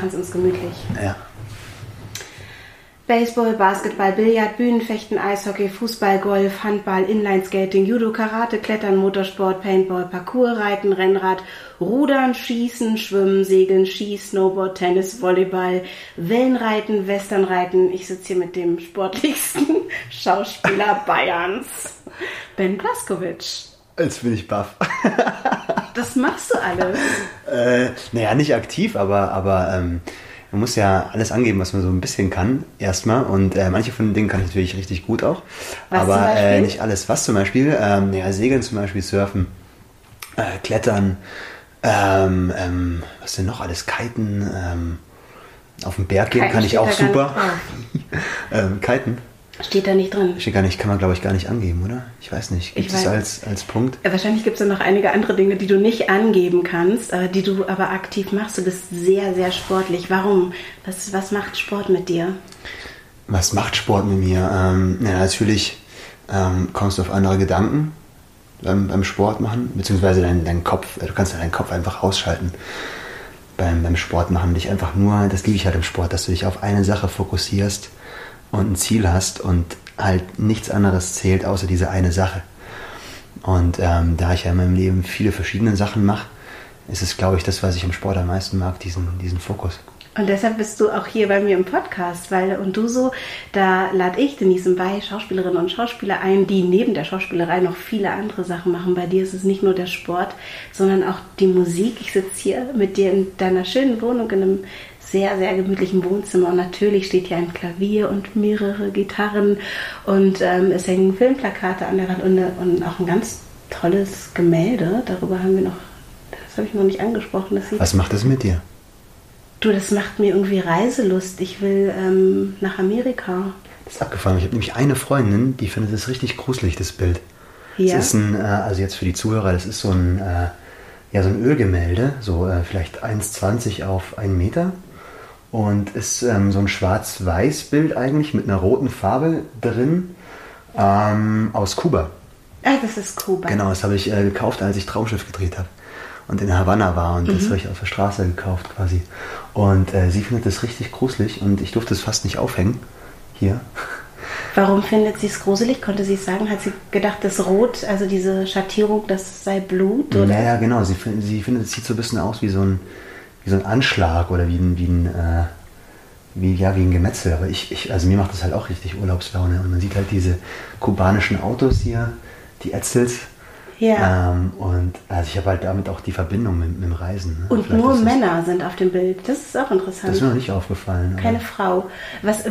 machen es uns gemütlich. Ja. Baseball, Basketball, Billard, Bühnenfechten, Eishockey, Fußball, Golf, Handball, Inlineskating, Judo, Karate, Klettern, Motorsport, Paintball, Parkour, Reiten, Rennrad, Rudern, Schießen, Schwimmen, Segeln, Ski, Snowboard, Tennis, Volleyball, Wellenreiten, Westernreiten. Ich sitze hier mit dem sportlichsten Schauspieler Bayerns, Ben Blaskowitsch. Jetzt bin ich baff. Das machst du alles. äh, naja, nicht aktiv, aber, aber ähm, man muss ja alles angeben, was man so ein bisschen kann, erstmal. Und äh, manche von den Dingen kann ich natürlich richtig gut auch. Was aber? Äh, nicht alles. Was zum Beispiel? Ähm, ja, Segeln zum Beispiel, Surfen, äh, Klettern, ähm, ähm, was denn noch alles? Kiten, ähm, auf den Berg gehen Kiten kann ich auch super. ähm, Kiten. Steht da nicht drin. Steht gar nicht, kann man glaube ich gar nicht angeben, oder? Ich weiß nicht. Gibt Ich es als, als Punkt? Äh, Wahrscheinlich gibt es ja noch einige andere Dinge, die du nicht angeben kannst, äh, die du aber aktiv machst. Du bist sehr, sehr sportlich. Warum? Was, was macht Sport mit dir? Was macht Sport mit mir? Ähm, ja, natürlich ähm, kommst du auf andere Gedanken beim, beim Sport machen, beziehungsweise dein, dein Kopf, äh, du kannst ja deinen Kopf einfach ausschalten beim, beim Sport machen. Dich einfach nur, das liebe ich halt im Sport, dass du dich auf eine Sache fokussierst und ein Ziel hast und halt nichts anderes zählt außer diese eine Sache. Und ähm, da ich ja in meinem Leben viele verschiedene Sachen mache, ist es, glaube ich, das, was ich im Sport am meisten mag, diesen, diesen Fokus. Und deshalb bist du auch hier bei mir im Podcast, weil und du so, da lade ich Denise bei Schauspielerinnen und Schauspieler ein, die neben der Schauspielerei noch viele andere Sachen machen. Bei dir ist es nicht nur der Sport, sondern auch die Musik. Ich sitze hier mit dir in deiner schönen Wohnung in einem sehr, sehr gemütlichen Wohnzimmer und natürlich steht hier ein Klavier und mehrere Gitarren und ähm, es hängen Filmplakate an der Wand und, und auch ein ganz tolles Gemälde. Darüber haben wir noch, das habe ich noch nicht angesprochen. Das Was macht es mit dir? Du, das macht mir irgendwie Reiselust. Ich will ähm, nach Amerika. Das ist abgefahren. Ich habe nämlich eine Freundin, die findet es richtig gruselig, das Bild. Ja. Das ist ein, äh, also jetzt für die Zuhörer, das ist so ein, äh, ja, so ein Ölgemälde, so äh, vielleicht 1,20 auf 1 Meter. Und ist ähm, so ein schwarz-weiß-Bild eigentlich mit einer roten Farbe drin ähm, aus Kuba. Ah, das ist Kuba. Genau, das habe ich äh, gekauft, als ich Traumschiff gedreht habe und in Havanna war und das habe ich auf der Straße gekauft quasi. Und äh, sie findet das richtig gruselig und ich durfte es fast nicht aufhängen hier. Warum findet sie es gruselig? Konnte sie es sagen? Hat sie gedacht, das Rot, also diese Schattierung, das sei Blut? Oder? Ja, ja, genau. Sie, sie findet, es sieht so ein bisschen aus wie so ein, wie so ein Anschlag oder wie ein, wie ein, äh, wie, ja, wie ein Gemetzel. Aber ich, ich, also mir macht das halt auch richtig Urlaubslaune. Und man sieht halt diese kubanischen Autos hier, die Etzels. Ja. Ähm, und also ich habe halt damit auch die Verbindung mit, mit dem Reisen. Ne? Und Vielleicht nur ist das- Männer sind auf dem Bild. Das ist auch interessant. Das ist mir noch nicht aufgefallen. Keine Frau. Was, äh,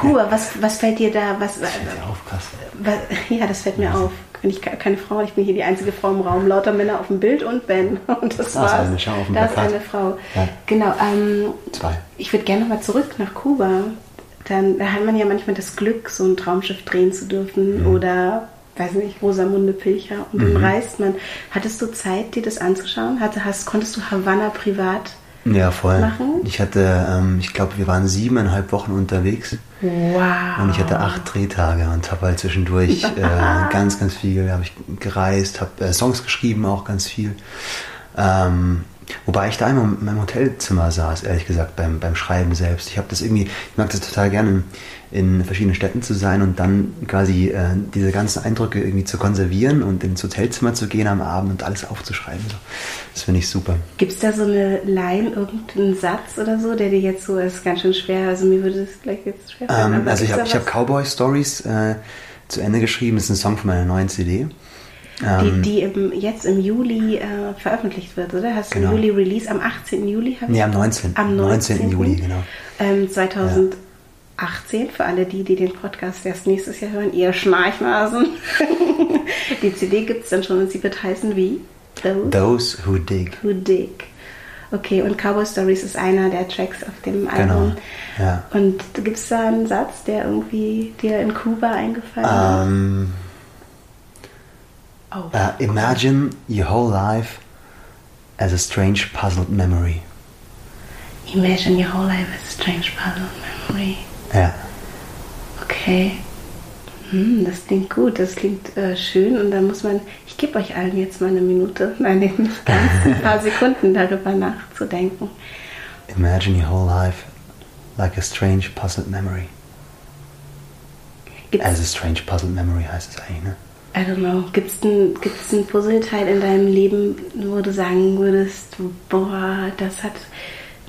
Kuba, was, was fällt dir da? Was, Ja, auf, krass. was, ja, das fällt mir auf. Bin ich ke- keine Frau, ich bin hier die einzige Frau im Raum. Lauter Männer auf dem Bild und Ben. Und das Da ist war's. eine, schau auf dem da ist eine Frau. Ja. Genau. Ähm, Zwei. Ich würde gerne nochmal zurück nach Kuba. Dann da hat man ja manchmal das Glück, so ein Traumschiff drehen zu dürfen Mhm. oder, weiß nicht, Rosamunde Pilcher. Und dann reist man. Hattest du Zeit, dir das anzuschauen? Hatte, hast, konntest du Havanna privat? Ja, voll. Machen? Ich hatte, ähm, ich glaube, wir waren siebeneinhalb Wochen unterwegs. Wow. Und ich hatte acht Drehtage und habe halt zwischendurch äh, ganz, ganz viel, habe ich gereist, habe äh, Songs geschrieben, auch ganz viel. Ähm, wobei ich da immer in meinem Hotelzimmer saß, ehrlich gesagt, beim, beim Schreiben selbst. Ich habe das irgendwie, ich mag das total gerne, in verschiedenen Städten zu sein und dann quasi äh, diese ganzen Eindrücke irgendwie zu konservieren und ins Hotelzimmer zu gehen am Abend und alles aufzuschreiben. So. Das finde ich super. Gibt es da so eine Line, irgendeinen Satz oder so, der dir jetzt so ist ganz schön schwer? Also mir würde das gleich jetzt schwer fallen. Ähm, also ich habe hab Cowboy Stories äh, zu Ende geschrieben. Das ist ein Song von meiner neuen CD. die, Ähm, die im, jetzt im Juli äh, veröffentlicht wird, oder? Hast du Genau. im Juli Release? Am 18. Juli? nee, am 19. Am 19. Juli, genau. Ähm, 2018, für alle die, die den Podcast erst nächstes Jahr hören, ihr Schnarchnasen. die CD gibt es dann schon und sie wird heißen wie? Those Those Who Dig. Who Dig. Okay, und Cowboy Stories ist einer der Tracks auf dem Album. Genau, ja. Und gibt es da einen Satz, der irgendwie dir in Kuba eingefallen Ähm, ist? Oh. äh, imagine your whole life as a strange puzzled memory. Imagine your whole life as a strange puzzle memory. Ja. Okay. Hm, das klingt gut, das klingt äh, schön und dann muss man, ich gebe euch allen jetzt mal eine Minute, nein, nicht ganz, ein paar Sekunden darüber nachzudenken. Imagine your whole life like a strange puzzled memory. Gibt's, As a strange puzzled memory heißt es eigentlich, ne? I don't know, gibt es ein, gibt's ein Puzzleteil in deinem Leben, wo du sagen würdest, boah, das hat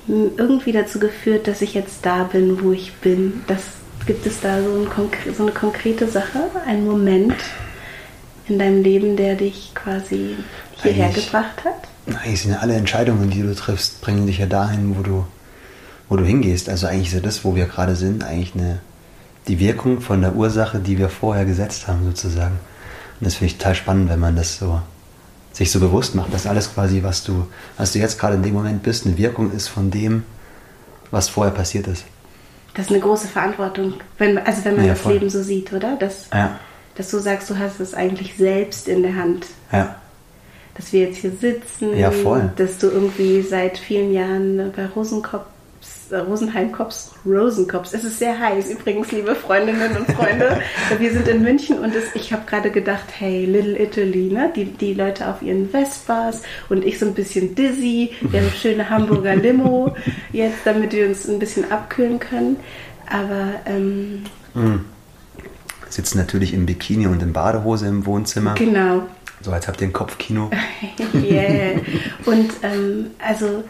irgendwie dazu geführt, dass ich jetzt da bin, wo ich bin. Das, gibt es da so, ein, so eine konkrete Sache, einen Moment in deinem Leben, der dich quasi hierher Eigentlich- gebracht hat? Eigentlich sind ja alle Entscheidungen, die du triffst, bringen dich ja dahin, wo du, wo du hingehst. Also eigentlich ist ja das, wo wir gerade sind, eigentlich eine, die Wirkung von der Ursache, die wir vorher gesetzt haben, sozusagen. Und das finde ich total spannend, wenn man das so sich so bewusst macht, dass alles quasi, was du, was du jetzt gerade in dem Moment bist, eine Wirkung ist von dem, was vorher passiert ist. Das ist eine große Verantwortung, wenn, also wenn man Ja, das voll. Leben so sieht, oder? Dass, Ja, dass du sagst, du hast es eigentlich selbst in der Hand. ja, Dass wir jetzt hier sitzen, Ja, voll. dass du irgendwie seit vielen Jahren bei Rosenkops, äh, Rosenheim-Kops, Rosenkops, es ist sehr heiß übrigens, liebe Freundinnen und Freunde. wir sind in München und es, ich habe gerade gedacht, hey, Little Italy, ne? die, die Leute auf ihren Vespas und ich so ein bisschen dizzy, wir haben schöne Hamburger Limo jetzt, damit wir uns ein bisschen abkühlen können. Aber ähm, sitzen natürlich im Bikini und in Badehose im Wohnzimmer. genau, So als habt ihr ein Kopfkino. yeah. Und ähm, also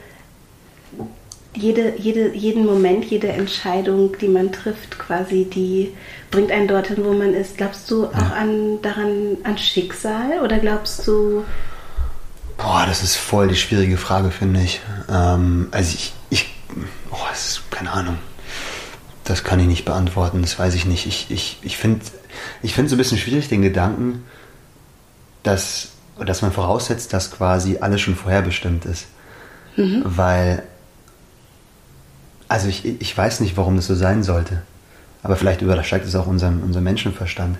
jede, jede, jeden Moment, jede Entscheidung, die man trifft, quasi, die bringt einen dorthin, wo man ist. Glaubst du auch an daran an Schicksal oder glaubst du Boah, das ist voll die schwierige Frage, finde ich. Ähm, also ich, ich, oh, das ist, keine Ahnung. Das kann ich nicht beantworten, das weiß ich nicht. Ich, ich, ich finde ich find so ein bisschen schwierig den Gedanken, dass, dass man voraussetzt, dass quasi alles schon vorherbestimmt ist. Weil, also ich, ich weiß nicht, warum das so sein sollte. Aber vielleicht übersteigt es auch unseren, unseren Menschenverstand.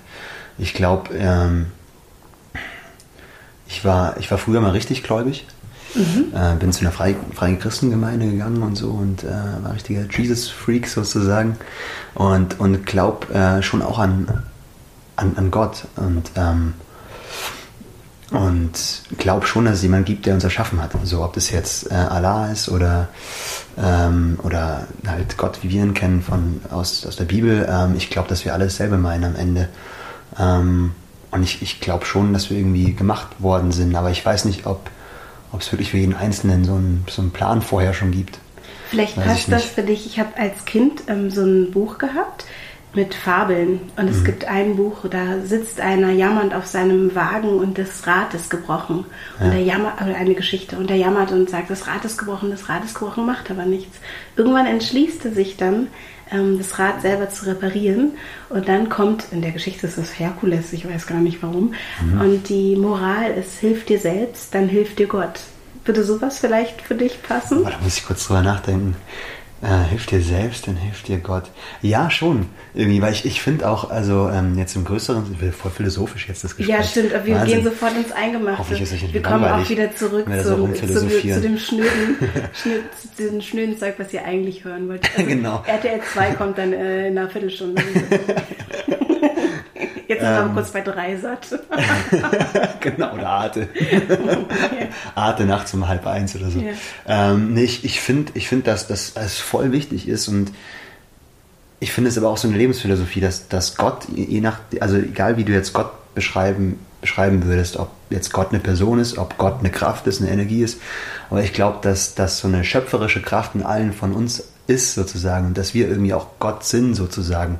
Ich glaube, ähm, ich war, ich war früher mal richtig gläubig. Äh, bin zu einer frei, freien Christengemeinde gegangen und so und äh, war richtiger Jesus-Freak sozusagen. Und, und glaub äh, schon auch an, an, an Gott. Und, ähm, und glaub schon, dass es jemanden gibt, der uns erschaffen hat. Also ob das jetzt äh, Allah ist oder, ähm, oder halt Gott, wie wir ihn kennen von, aus, aus der Bibel. Ähm, ich glaube, dass wir alles selber meinen am Ende. Ähm, und ich, ich glaube schon, dass wir irgendwie gemacht worden sind, aber ich weiß nicht, ob es wirklich für jeden Einzelnen so einen, so einen Plan vorher schon gibt. Vielleicht Weiß passt das für dich. Ich habe als Kind ähm, so ein Buch gehabt mit Fabeln. Und Mhm. es gibt ein Buch, da sitzt einer jammernd auf seinem Wagen und das Rad ist gebrochen. Und Ja. er jammert, oder eine Geschichte, und er jammert und sagt, das Rad ist gebrochen, das Rad ist gebrochen, macht aber nichts. Irgendwann entschließt er sich dann, ähm, das Rad selber zu reparieren. Und dann kommt, in der Geschichte ist das Herkules, ich weiß gar nicht warum. Mhm. Und die Moral ist, hilf dir selbst, dann hilft dir Gott. Würde sowas vielleicht für dich passen? Aber da muss ich kurz drüber nachdenken. Äh, hilft dir selbst, dann hilft dir Gott. Ja, schon. Irgendwie, weil ich, ich finde auch, also ähm, jetzt im Größeren, ich will voll philosophisch jetzt das Gespräch. Ja, stimmt. aber Wir Wahnsinn. gehen sofort ins Eingemachte. Hoffentlich ist nicht Wir kommen auch wieder zurück so zum, zu, zu dem schnöden, schnö, zu diesem schnöden Zeug, was ihr eigentlich hören wollt. Also Genau. RTL 2 kommt dann äh, in einer Viertelstunde. Jetzt sind wir Ähm. aber kurz bei drei satt. genau, oder Arte. Arte nachts um halb eins oder so. Ja. Ähm, nee, ich, ich finde, ich find, dass das voll wichtig ist und ich finde es aber auch so eine Lebensphilosophie, dass, dass Gott, je nach, also egal wie du jetzt Gott beschreiben, beschreiben würdest, ob jetzt Gott eine Person ist, ob Gott eine Kraft ist, eine Energie ist, aber ich glaube, dass, dass so eine schöpferische Kraft in allen von uns ist sozusagen und dass wir irgendwie auch Gott sind sozusagen.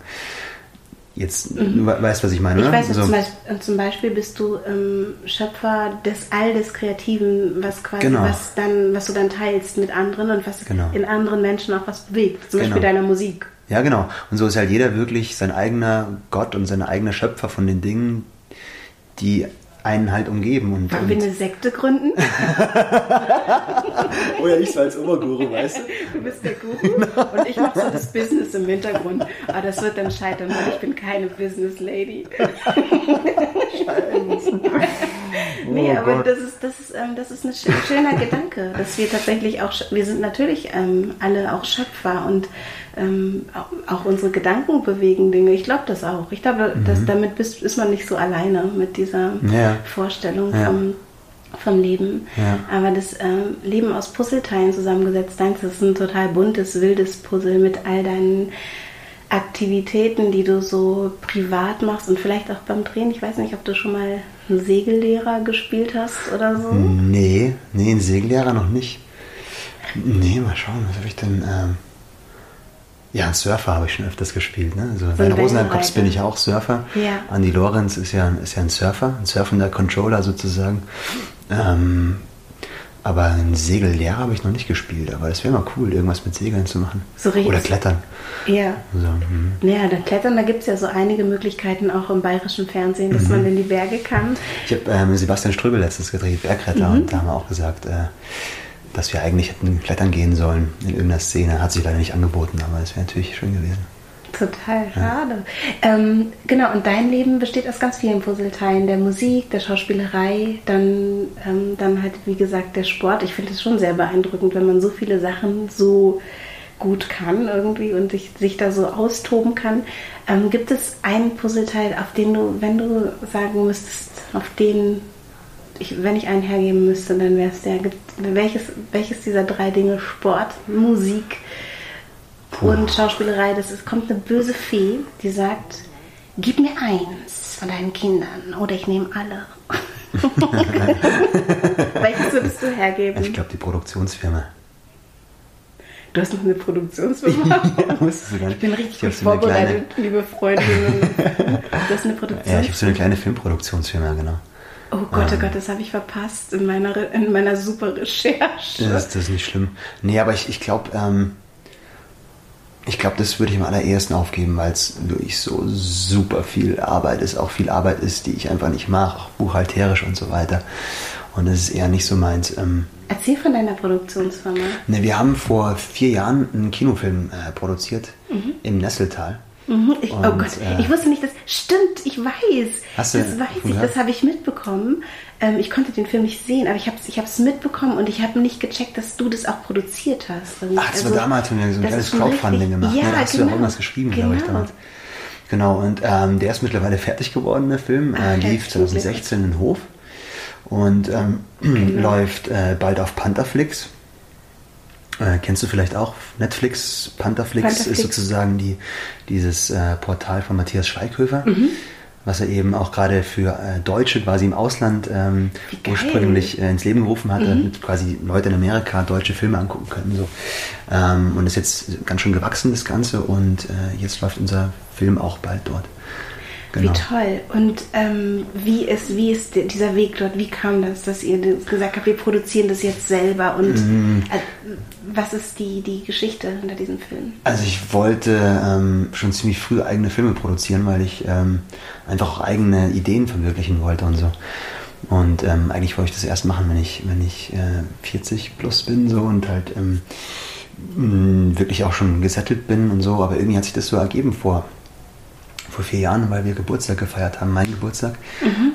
Jetzt, du we- weißt, was ich meine, Mhm. Ich oder? weiß, dass So. zum, Beispiel, zum Beispiel bist du ähm, Schöpfer des All des Kreativen, was quasi, Genau. was dann, was du dann teilst mit anderen und was Genau. in anderen Menschen auch was bewegt. Zum Beispiel Genau. deiner Musik. Ja, genau. Und so ist halt jeder wirklich sein eigener Gott und sein eigener Schöpfer von den Dingen, die einen halt umgeben. Und, Wollen wir eine Sekte gründen? Oder ich so als Oberguru, weißt du? Du bist der Guru und ich mache so das Business im Hintergrund. Aber das wird dann scheitern, weil ich bin keine Business Lady. Nee, Oh aber Gott. das ist, das, ist, ähm, das ist ein sch- schöner Gedanke, dass wir tatsächlich auch, wir sind natürlich ähm, alle auch Schöpfer und ähm, auch, auch unsere Gedanken bewegen Dinge. Ich glaube das auch. Ich glaube, dass damit bist, ist man nicht so alleine mit dieser Mhm. Ja. Vorstellung Ja. vom, vom Leben. Aber das ähm, Leben aus Puzzleteilen zusammengesetzt, deins ist ein total buntes, wildes Puzzle mit all deinen Aktivitäten, die du so privat machst und vielleicht auch beim Drehen. Ich weiß nicht, ob du schon mal einen Segellehrer gespielt hast oder so. Nee, nee, einen Segellehrer noch nicht. Nee, mal schauen, was habe ich denn? Ähm ja, Surfer habe ich schon öfters gespielt. Ne? Also bei ein den Rosenheim-Cops bin ich auch Surfer. Ja. Andy Lorenz ist ja, ist ja ein Surfer, ein surfender Controller sozusagen. Ähm, aber einen Segellehrer habe ich noch nicht gespielt. Aber es wäre mal cool, irgendwas mit Segeln zu machen. So richtig- Oder Klettern. Ja. So, hm. Ja, dann Klettern, da gibt es ja so einige Möglichkeiten auch im bayerischen Fernsehen, dass Mhm. man in die Berge kann. Ich habe ähm, Sebastian Ströbel letztens gedreht, Bergretter, Mhm. und da haben wir auch gesagt, äh, dass wir eigentlich hätten klettern gehen sollen in irgendeiner Szene. Hat sich leider nicht angeboten, aber es wäre natürlich schön gewesen. Total schade. Ähm, genau, und dein Leben besteht aus ganz vielen Puzzleteilen. Der Musik, der Schauspielerei, dann, ähm, dann halt, wie gesagt, der Sport. Ich finde es schon sehr beeindruckend, wenn man so viele Sachen so gut kann irgendwie und sich, sich da so austoben kann. Ähm, gibt es einen Puzzleteil, auf den du, wenn du sagen müsstest, auf den, ich, wenn ich einen hergeben müsste, dann wäre es der. Welches, welches dieser drei Dinge, Sport, Musik, und Schauspielerei, das ist, kommt eine böse Fee, die sagt, gib mir eins von deinen Kindern oder ich nehme alle. Welches würdest du hergeben? Ich glaube, die Produktionsfirma. du hast noch eine Produktionsfirma. ja, du gar nicht. Ich bin richtig Ich eine kleine- vorbereitet, liebe Freundinnen. Du hast eine Produktion. Ja, ich habe so eine kleine Filmproduktionsfirma, genau. Oh Gott, oh Gott, das habe ich verpasst in meiner, in meiner super Recherche. Das, das ist nicht schlimm. Nee, aber ich, ich glaube, ähm, ich glaube, das würde ich am allerersten aufgeben, weil es wirklich so super viel Arbeit ist, auch viel Arbeit ist, die ich einfach nicht mache, auch buchhalterisch und so weiter. Und das ist eher nicht so meins. Ähm, Erzähl von deiner Produktionsfirma. ne, wir haben vor vier Jahren einen Kinofilm äh, produziert im Nesseltal. Mhm, Ich, oh Gott, äh, ich wusste nicht, dass. Stimmt, ich weiß. Hast du das weiß ich, das habe ich mitbekommen. Ähm, ich konnte den Film nicht sehen, aber ich habe es ich hab's mitbekommen und ich habe nicht gecheckt, dass du das auch produziert hast. Und Ach, das war damals, haben wir so ein kleines Crowdfunding richtig- gemacht. Ja, ne? Da hast du genau. ja irgendwas geschrieben, glaube ich, Genau. damals. Genau, und ähm, der ist mittlerweile fertig geworden, der Film. Ach, äh, lief herzlichen 2016 in Hof und ähm, Genau. läuft äh, bald auf Pantherflix. Äh, kennst du vielleicht auch Netflix? Pantherflix, Pantherflix. ist sozusagen die, dieses äh, Portal von Matthias Schweighöfer, Mhm. was er eben auch gerade für äh, Deutsche quasi im Ausland ähm, ursprünglich äh, ins Leben gerufen hat, Mhm. damit quasi Leute in Amerika deutsche Filme angucken können. So. Ähm, und ist jetzt ganz schön gewachsen, das Ganze, und jetzt läuft unser Film auch bald dort. Genau. Wie toll. Und ähm, wie, ist, wie ist di- dieser Weg dort? Wie kam das, dass ihr gesagt habt, wir produzieren das jetzt selber? Und Mhm. äh, was ist die, die Geschichte hinter diesem Film? Also ich wollte ähm, schon ziemlich früh eigene Filme produzieren, weil ich ähm, einfach auch eigene Ideen verwirklichen wollte und so. Und ähm, eigentlich wollte ich das erst machen, wenn ich, wenn ich äh, 40 plus bin so und halt ähm, wirklich auch schon gesettelt bin und so. Aber irgendwie hat sich das so ergeben vor, vor vier Jahren, weil wir Geburtstag gefeiert haben, mein Geburtstag,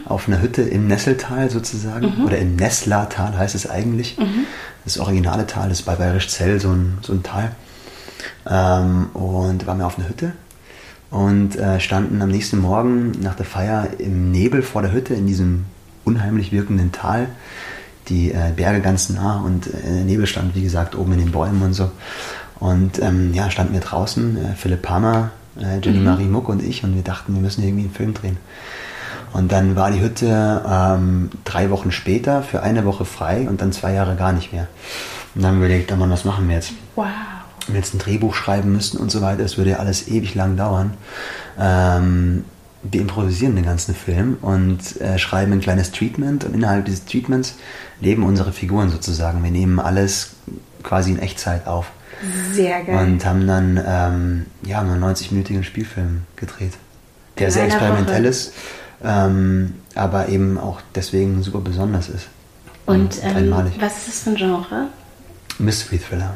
auf einer Hütte im Nesseltal sozusagen. Oder im Nesslatal heißt es eigentlich. Das originale Tal ist bei Bayerisch Zell so ein, so ein Tal. Ähm, und waren wir auf einer Hütte und äh, standen am nächsten Morgen nach der Feier im Nebel vor der Hütte in diesem unheimlich wirkenden Tal. Die äh, Berge ganz nah und äh, der Nebel stand, wie gesagt, oben in den Bäumen und so. Und ähm, ja, standen wir draußen, äh, Philipp Hammer, äh, Jenny Marie Muck und ich, und wir dachten, wir müssen irgendwie einen Film drehen. Und dann war die Hütte ähm, drei Wochen später für eine Woche frei und dann zwei Jahre gar nicht mehr. Und dann haben wir überlegt, oh Mann, was machen wir jetzt? Wow. Wenn wir jetzt ein Drehbuch schreiben müssten und so weiter, es würde ja alles ewig lang dauern. Ähm, wir improvisieren den ganzen Film und äh, schreiben ein kleines Treatment und innerhalb dieses Treatments leben unsere Figuren sozusagen. Wir nehmen alles quasi in Echtzeit auf Sehr geil. und haben dann ähm, ja, einen 90-minütigen Spielfilm gedreht, der In sehr experimentell Woche. ist. ähm, aber eben auch deswegen super besonders ist. Und ähm, was ist das für ein Genre? Mystery Thriller.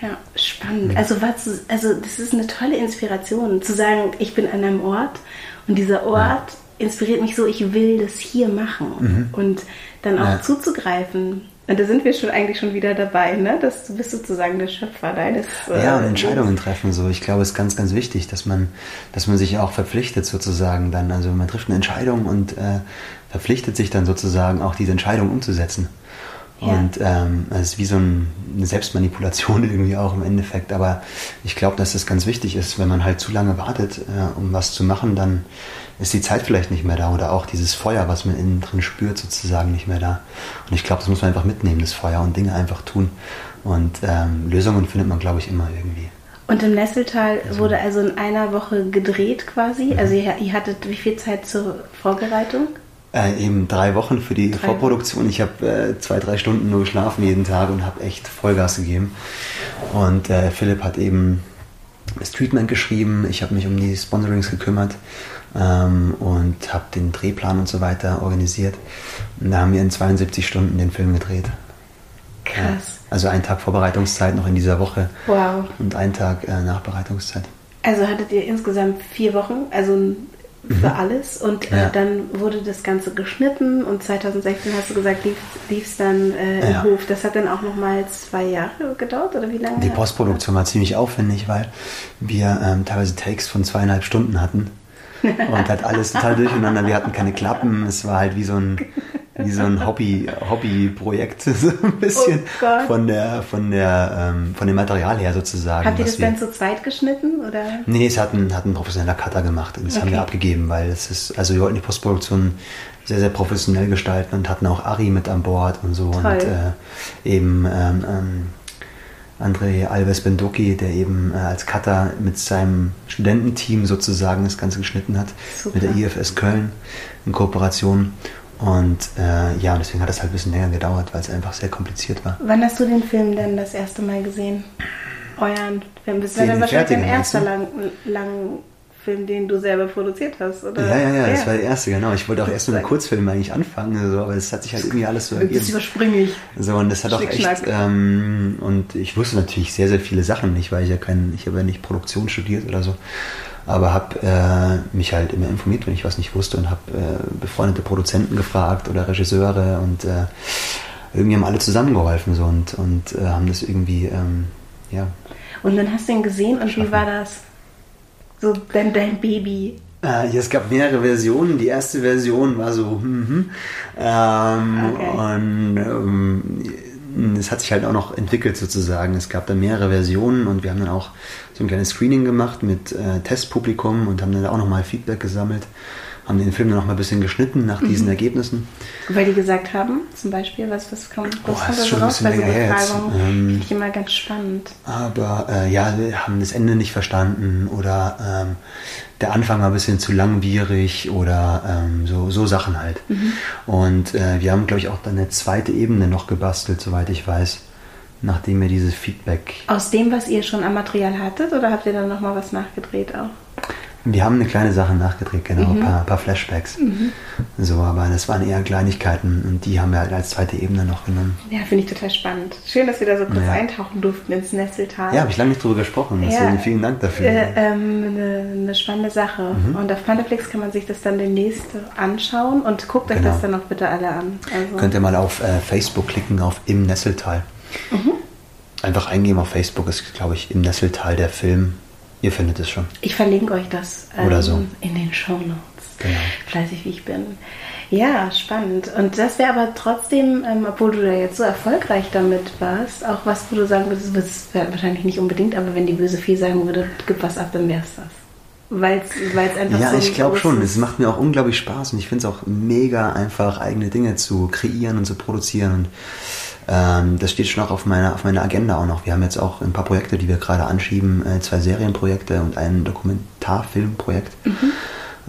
Ja, spannend. Also, was, also das ist eine tolle Inspiration, zu sagen, ich bin an einem Ort und dieser Ort ja. inspiriert mich so, ich will das hier machen mhm. und dann auch ja. zuzugreifen. Und da sind wir schon eigentlich schon wieder dabei, ne? Dass du bist sozusagen der Schöpfer deines. Äh, ja, und Entscheidungen treffen. So, ich glaube, es ist ganz, ganz wichtig, dass man, dass man sich auch verpflichtet sozusagen dann. Also man trifft eine Entscheidung und äh, verpflichtet sich dann sozusagen auch diese Entscheidung umzusetzen. Und ähm, es ist wie so ein, eine Selbstmanipulation irgendwie auch im Endeffekt. Aber ich glaube, dass das ganz wichtig ist, wenn man halt zu lange wartet, äh, um was zu machen, dann ist die Zeit vielleicht nicht mehr da oder auch dieses Feuer, was man innen drin spürt, sozusagen nicht mehr da. Und ich glaube, das muss man einfach mitnehmen, das Feuer und Dinge einfach tun. Und ähm, Lösungen findet man, glaube ich, immer irgendwie. Und im Nesseltal also. wurde also in einer Woche gedreht quasi. Mhm. Also ihr, ihr hattet wie viel Zeit zur Vorbereitung? Äh, eben drei Wochen für die drei Vorproduktion. Ich habe äh, zwei, drei Stunden nur geschlafen jeden Tag und habe echt Vollgas gegeben. Und äh, Philipp hat eben das Treatment geschrieben. Ich habe mich um die Sponsorings gekümmert ähm, und habe den Drehplan und so weiter organisiert. Und da haben wir in 72 Stunden den Film gedreht. Krass. Ja, also einen Tag Vorbereitungszeit noch in dieser Woche. Wow. Und einen Tag äh, Nachbereitungszeit. Also hattet ihr insgesamt vier Wochen, also für mhm. alles. Und äh, ja. dann wurde das Ganze geschnitten und 2016 hast du gesagt, lief es dann äh, im ja. Hof. Das hat dann auch nochmal zwei Jahre gedauert oder wie lange? Die Postproduktion war ziemlich aufwendig, weil wir ähm, teilweise Takes von zweieinhalb Stunden hatten. und hat alles total durcheinander. Wir hatten keine Klappen. Es war halt wie so ein wie so ein Hobby, Hobbyprojekt, so ein bisschen oh von der, von der, ähm, von dem Material her sozusagen. Habt ihr das dann zu zweit geschnitten oder? Nee, es hat ein, hat ein professioneller Cutter gemacht und das okay. haben wir abgegeben, weil es ist, also wir wollten die Postproduktion sehr, sehr professionell gestalten und hatten auch Ari mit an Bord und so Toll. und äh, eben ähm, ähm, André Alves Bendoki, der eben äh, als Cutter mit seinem Studententeam sozusagen das Ganze geschnitten hat, Super. mit der IFS Köln in Kooperation. Und äh, ja, deswegen hat es halt ein bisschen länger gedauert, weil es einfach sehr kompliziert war. Wann hast du den Film denn das erste Mal gesehen? Euren Film? Das war dann wahrscheinlich dein erster lang, lang Film, den du selber produziert hast, oder? Ja, ja, ja, das war der erste, genau. Ich wollte auch erst mit einem Kurzfilm eigentlich anfangen, so, aber es hat sich halt irgendwie alles so ergeben. Das überspringe ich. So, und das hat auch echt, ähm, und ich wusste natürlich sehr, sehr viele Sachen nicht, weil ich ja kein, ich habe ja nicht Produktion studiert oder so aber habe äh, mich halt immer informiert, wenn ich was nicht wusste und habe äh, befreundete Produzenten gefragt oder Regisseure und äh, irgendwie haben alle zusammengeholfen so und, und äh, haben das irgendwie, ähm, ja. Und dann hast du ihn gesehen und wie war das? So dein, dein Baby? Äh, es gab mehrere Versionen. Die erste Version war so, hm, hm. Ähm, okay. und ähm, es hat sich halt auch noch entwickelt sozusagen. Es gab dann mehrere Versionen und wir haben dann auch so ein kleines Screening gemacht mit äh, Testpublikum und haben dann auch nochmal Feedback gesammelt haben den Film dann noch mal ein bisschen geschnitten nach diesen mhm. Ergebnissen. Weil die gesagt haben, zum Beispiel, was, was kommt, was Boah, kommt da so raus bei so Befragung? Ähm, Finde ich immer ganz spannend. Aber äh, ja, wir haben das Ende nicht verstanden oder ähm, der Anfang war ein bisschen zu langwierig oder ähm, so, so Sachen halt. Mhm. Und äh, wir haben, glaube ich, auch dann eine zweite Ebene noch gebastelt, soweit ich weiß nachdem wir dieses Feedback. Aus dem, was ihr schon am Material hattet, oder habt ihr dann nochmal was nachgedreht auch? Wir haben eine kleine Sache nachgedreht, genau, mhm. ein paar, paar, Flashbacks. Mhm. So, aber das waren eher Kleinigkeiten und die haben wir halt als zweite Ebene noch genommen. Ja, finde ich total spannend. Schön, dass wir da so kurz ja. eintauchen durften ins Nesseltal. Ja, habe ich lange nicht drüber gesprochen, deswegen ja. vielen Dank dafür. Äh, ähm, eine, eine, spannende Sache. Mhm. Und auf Pandaflix kann man sich das dann demnächst anschauen und guckt euch genau. das dann auch bitte alle an. Also Könnt ihr mal auf äh, Facebook klicken, auf Im Nesseltal. Mhm. Einfach eingeben auf Facebook, ist glaube ich Im Nesseltal der Film Ihr findet es schon. Ich verlinke euch das ähm, Oder so. in den Show Notes. Genau. Fleißig wie ich bin. Ja, spannend. Und das wäre aber trotzdem, ähm, obwohl du da jetzt so erfolgreich damit warst, auch was, wo du sagen würdest, das wäre wahrscheinlich nicht unbedingt, aber wenn die böse Fee sagen würde, gib was ab, dann wäre es das. Weil es einfach Ja, so ich glaube schon. Es macht mir auch unglaublich Spaß und ich finde es auch mega einfach, eigene Dinge zu kreieren und zu produzieren. Und ähm, das steht schon auch auf meiner, auf meiner Agenda auch noch. Wir haben jetzt auch ein paar Projekte, die wir gerade anschieben, äh, zwei Serienprojekte und ein Dokumentarfilmprojekt. Mhm.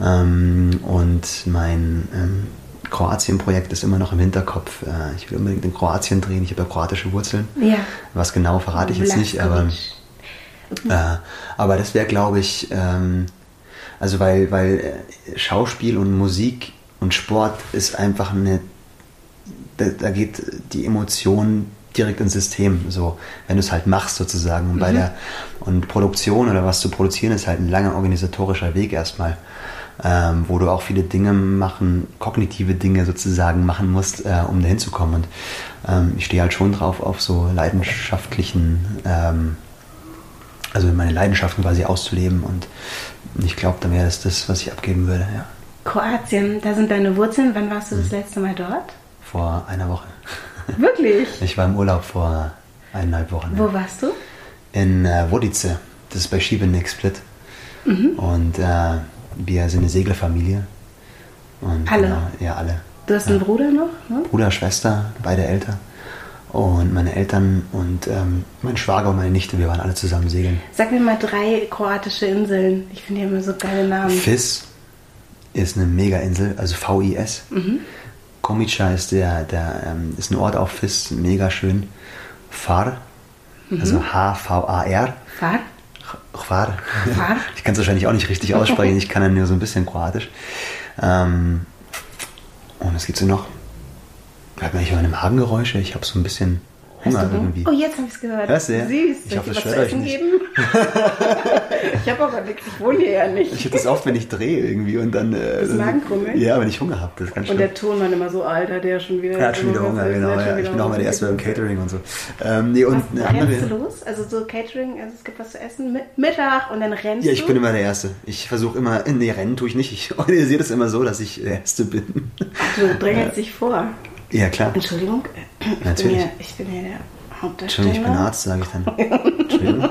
Ähm, und mein ähm, Kroatien-Projekt ist immer noch im Hinterkopf. Äh, ich will unbedingt in Kroatien drehen. Ich habe ja kroatische Wurzeln. Ja. Was genau verrate ich jetzt nicht, aber, äh, aber das wäre, glaube ich, ähm, Also weil, weil äh, Schauspiel und Musik und Sport ist einfach eine, da, da geht die Emotion direkt ins System, so, wenn du es halt machst sozusagen. Und, bei Mhm. der, und Produktion oder was zu produzieren ist halt ein langer organisatorischer Weg erstmal, ähm, wo du auch viele Dinge machen, kognitive Dinge sozusagen machen musst, äh, um dahin zu kommen. Und ähm, ich stehe halt schon drauf auf so leidenschaftlichen, ähm, also meine Leidenschaften quasi auszuleben und ich glaube, dann wäre das das, was ich abgeben würde, ja. Kroatien, da sind deine Wurzeln. Wann warst du das Mhm. letzte Mal dort? Vor einer Woche. Wirklich? Ich war im Urlaub vor eineinhalb Wochen. ja. Wo warst du? in äh, Wodice. Das ist bei Schiebeneck Split. Und äh, wir sind eine Seglerfamilie. Und, Alle? Genau, ja, alle. Du hast einen Bruder noch? Ne? Bruder, Schwester, beide älter. Und meine Eltern und ähm, mein Schwager und meine Nichte, wir waren alle zusammen segeln. Sag mir mal drei kroatische Inseln. Ich finde die immer so geile Namen. Fis ist eine Mega-Insel, also V-I-S. Komica ist, der, der, ähm, ist ein Ort auf Fis, mega schön. Far, also H-V-A-R. Fahrt? Chvar. Chvar? Ich kann es wahrscheinlich auch nicht richtig aussprechen, ich kann ja nur so ein bisschen Kroatisch. Ähm, und was gibt's denn noch? Hört man eigentlich meine Magengeräusche? Ich habe so ein bisschen Hunger du irgendwie. Oh, jetzt habe ich es gehört. Hörst du? Süß. Ich hoffe, das stört zu euch essen nicht. geben? ich habe aber nichts. Ich wohne hier ja nicht. Ich habe das oft, wenn ich drehe irgendwie und dann. Äh, Das Magenkrummeln? Ja, wenn ich Hunger habe, das ist ganz Und schlimm. der Tonmann immer so, Alter, der schon wieder... Er hat schon wieder Hunger, genau. Ja. Ich bin auch mal der. Erste beim Catering und so. Ähm, nee, und Was, eine rennst du andere. los? Also so Catering, also es gibt was zu essen, mit Mittag und dann rennst Ja, ich du? bin immer der Erste. Ich versuche immer, nee, rennen tue ich nicht. Ich organisiere das immer so, dass ich der Erste bin. Du drängelst dich vor. Ja, klar. Entschuldigung, ich bin Natürlich. ja, ich bin ja der Hauptdarsteller. Entschuldigung, ich bin Arzt, sage ich dann. Entschuldigung.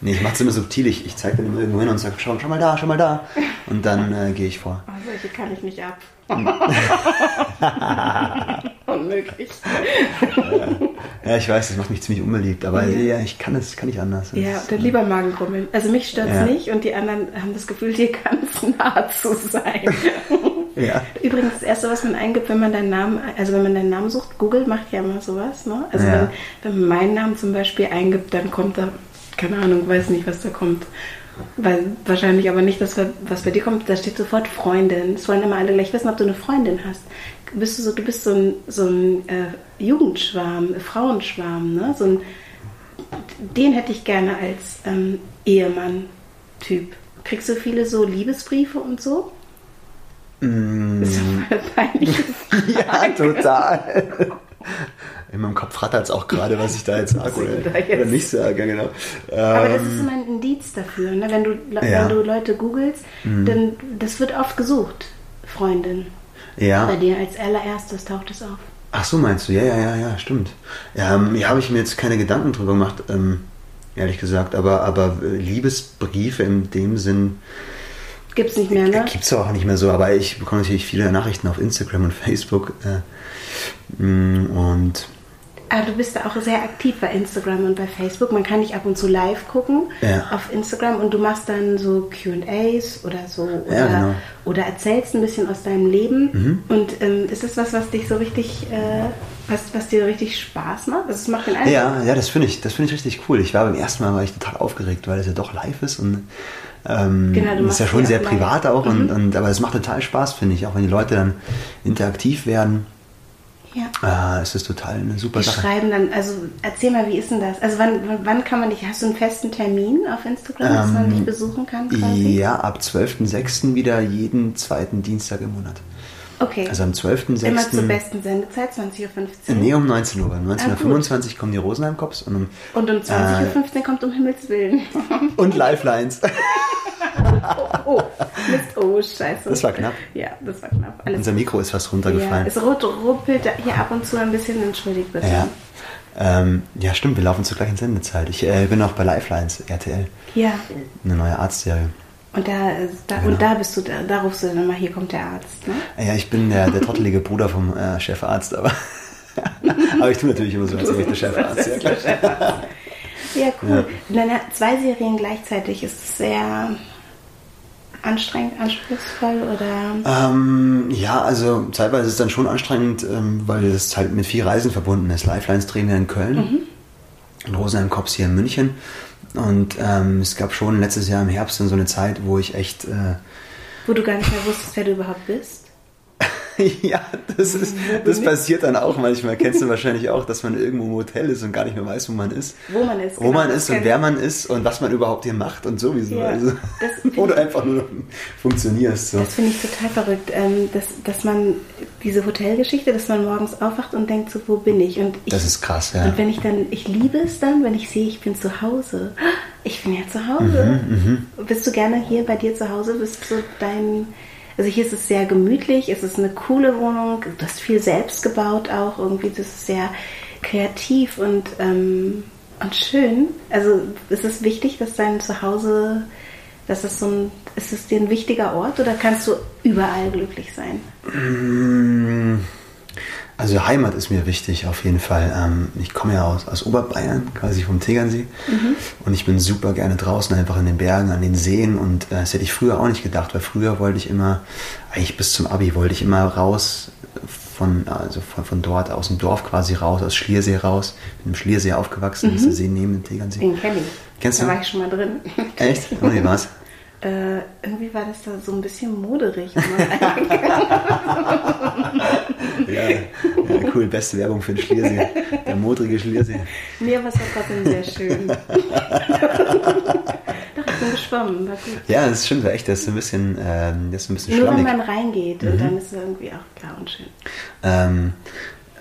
Nee, ich mache es immer subtil. Ich, ich zeige dann immer irgendwo hin und sage, schau, schau mal da, schau mal da. Und dann äh, gehe ich vor. Oh, solche kann ich nicht ab. Unmöglich. Ja, ich weiß, das macht mich ziemlich unbeliebt, aber Ja. ja, ich kann es kann nicht anders. Das Ja, ist- dann lieber Magenkrummeln. Also mich stört es Ja. nicht und die anderen haben das Gefühl, dir ganz nah zu sein. Ja. Übrigens, das Erste, was man eingibt, wenn man deinen Namen, also wenn man deinen Namen sucht, Google macht ja immer sowas, ne? Also Ja. wenn, wenn man meinen Namen zum Beispiel eingibt, dann kommt da, keine Ahnung, weiß nicht, was da kommt. Weil wahrscheinlich aber nicht das, was bei dir kommt, da steht sofort Freundin. Es wollen immer alle gleich wissen, ob du eine Freundin hast. Bist du so, du bist so ein, so ein äh, Jugendschwarm, Frauenschwarm, ne? So ein, den hätte ich gerne als ähm, Ehemann-Typ. Kriegst du viele so Liebesbriefe und so? Mm, Das ist peinlich. ja, total. In meinem Kopf rattert es auch gerade, was ich da jetzt sage da oder, jetzt- oder nicht sage, genau. Aber das Ähm, ist immer ein Indiz dafür. Ne? Wenn, du, Ja. Mhm. wenn du Leute googelst, dann das wird oft gesucht. Freundin. Bei ja. dir als allererstes taucht es auf. Ach so, meinst du? Ja, ja, ja, ja, stimmt. Ja, ähm, ja habe ich mir jetzt keine Gedanken drüber gemacht, ähm, ehrlich gesagt. Aber, aber äh, Liebesbriefe in dem Sinn Gibt's nicht mehr, ne? gibt es auch nicht mehr so. Aber ich bekomme natürlich viele Nachrichten auf Instagram und Facebook. Äh, mm, und Aber du bist da auch sehr aktiv bei Instagram und bei Facebook. Man kann dich ab und zu live gucken Ja. auf Instagram und du machst dann so QAs oder so oder, Ja, genau. Mhm. oder erzählst ein bisschen aus deinem Leben. Und ähm, ist das was, was dich so richtig, äh, was, was dir richtig Spaß macht? Also es macht den Eindruck. Ja, ja, das finde ich, das finde ich richtig cool. Ich war beim ersten Mal war ich total aufgeregt, weil es ja doch live ist und ähm, Genau, du das ist ja schon sehr auch. Mhm. privat auch und, und aber es macht total Spaß, finde ich, auch wenn die Leute dann interaktiv werden. Ja. Äh, es ist total eine super Die Sache. schreiben dann, also erzähl mal, wie ist denn das? Also wann, wann- kann man dich, hast du einen festen Termin auf Instagram, dass man dich besuchen kann quasi? Ähm, Ja, ab 12.06. wieder jeden zweiten Dienstag im Monat. Okay. Also am 12.06. Immer zur besten Sendezeit, 20.15 Uhr. Nee, um 19 Uhr. Um Ah, 19.25 Uhr kommen die Rosenheim-Cops und, um, Und um Äh. 20.15 Uhr kommt um Himmels Willen. und Lifelines. Oh, Mist, oh, scheiße. Das war knapp. Ja, das war knapp. Alles Unser Mikro ist fast ja, runtergefallen. es rut- ruppelt hier ab und zu ein bisschen, entschuldigt bitte. Ja. Ähm, ja, stimmt, wir laufen zur gleichen Sendezeit. Ich äh, bin auch bei Lifelines, RTL, Ja, eine neue Arztserie. Und da, äh, da, Genau. und da bist du, da, da rufst du dann mal, hier kommt der Arzt, ne? Ja, ich bin der, der trottelige Bruder vom äh, Chefarzt, aber, aber ich tue natürlich immer so, als wäre ich der Chefarzt. Ja, klar. Ja, cool. Na, na, zwei Serien gleichzeitig ist sehr anstrengend, anspruchsvoll oder. Ähm, ja, also zeitweise ist es dann schon anstrengend, ähm, weil es halt mit viel Reisen verbunden ist. Lifelines drehen wir in Köln, in Rosenheim Cops hier in München Und ähm, es gab schon letztes Jahr im Herbst dann so eine Zeit, wo ich echt. Äh, wo du gar nicht mehr wusstest, wer du überhaupt bist? ja, das, ist, das passiert dann auch manchmal. Kennst du wahrscheinlich auch, dass man irgendwo im Hotel ist und gar nicht mehr weiß, wo man ist. Wo man ist. Wo genau, man ist und wer man ist und was man überhaupt hier macht und sowieso. Ja, also, oder einfach nur funktionierst. So. Das finde ich total verrückt, ähm, dass, dass man diese Hotelgeschichte, dass man morgens aufwacht und denkt so, wo bin ich? Und ich, das ist krass, ja. Und wenn ich dann, ich liebe es dann, wenn ich sehe, ich bin zu Hause. Ich bin ja zu Hause. Mhm, mh. Bist du gerne hier bei dir zu Hause? Bist du dein also hier ist es sehr gemütlich, es ist eine coole Wohnung, du hast viel selbst gebaut auch, irgendwie das ist sehr kreativ und, ähm, und schön. Also ist es wichtig, dass dein Zuhause, dass es so ein, ist es dir ein wichtiger Ort oder kannst du überall glücklich sein? Mm. Also Heimat ist mir wichtig auf jeden Fall. Ähm, ich komme ja aus, aus Oberbayern, quasi vom Tegernsee. Mhm. Und ich bin super gerne draußen, einfach in den Bergen, an den Seen. Und äh, das hätte ich früher auch nicht gedacht, weil früher wollte ich immer, eigentlich bis zum Abi, wollte ich immer raus von, also von, von dort, aus dem Dorf quasi raus, aus Schliersee raus. Bin im Schliersee aufgewachsen, mhm. das ist der See neben dem Tegernsee. Den kenne ich. Kennst du? Da war ich schon mal drin. Echt? Und wie war's? Äh, irgendwie war das da so ein bisschen moderig. ja, ja, cool, beste Werbung für den Schliersee. Der modrige Schliersee. Nee, aber es war trotzdem sehr schön. Gut. Ja, das stimmt, echt, das ist ein bisschen, ähm, das ist ein bisschen Nur schlammig. wenn man reingeht, mhm. dann ist es irgendwie auch klar und schön. Ähm,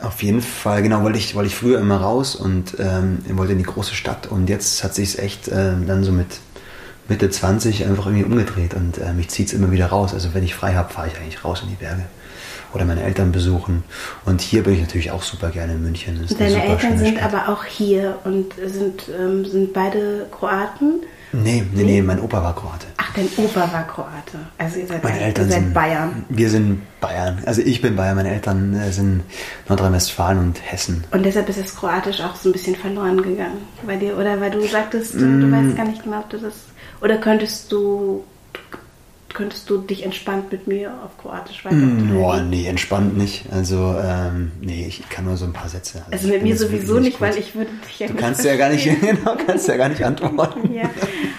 auf jeden Fall, genau, wollte ich, wollte ich früher immer raus und ähm, wollte in die große Stadt und jetzt hat sich es echt äh, dann so mit Mitte 20 einfach irgendwie umgedreht und äh, mich zieht es immer wieder raus. Also wenn ich frei habe, fahre ich eigentlich raus in die Berge oder meine Eltern besuchen. Und hier bin ich natürlich auch super gerne in München. Deine Eltern sind Stadt. aber auch hier und sind, ähm, sind beide Kroaten? Nee, nee, nee, mein Opa war Kroate. Ach, dein Opa war Kroate. Also ihr seid, meine Eltern ihr seid sind, Bayern. Wir sind Bayern. Also ich bin Bayern, meine Eltern äh, sind Nordrhein-Westfalen und Hessen. Und deshalb ist das Kroatisch auch so ein bisschen verloren gegangen bei dir, oder? Weil du sagtest, mm. du weißt gar nicht genau, ob du das oder könntest du könntest du dich entspannt mit mir auf Kroatisch weiter Boah, nee, entspannt nicht. Also, ähm, nee, ich kann nur so ein paar Sätze. Also, also mit mir sowieso nicht, weil ich würde dich ja Du kannst ja gar nicht, genau, kannst ja gar nicht antworten. ja.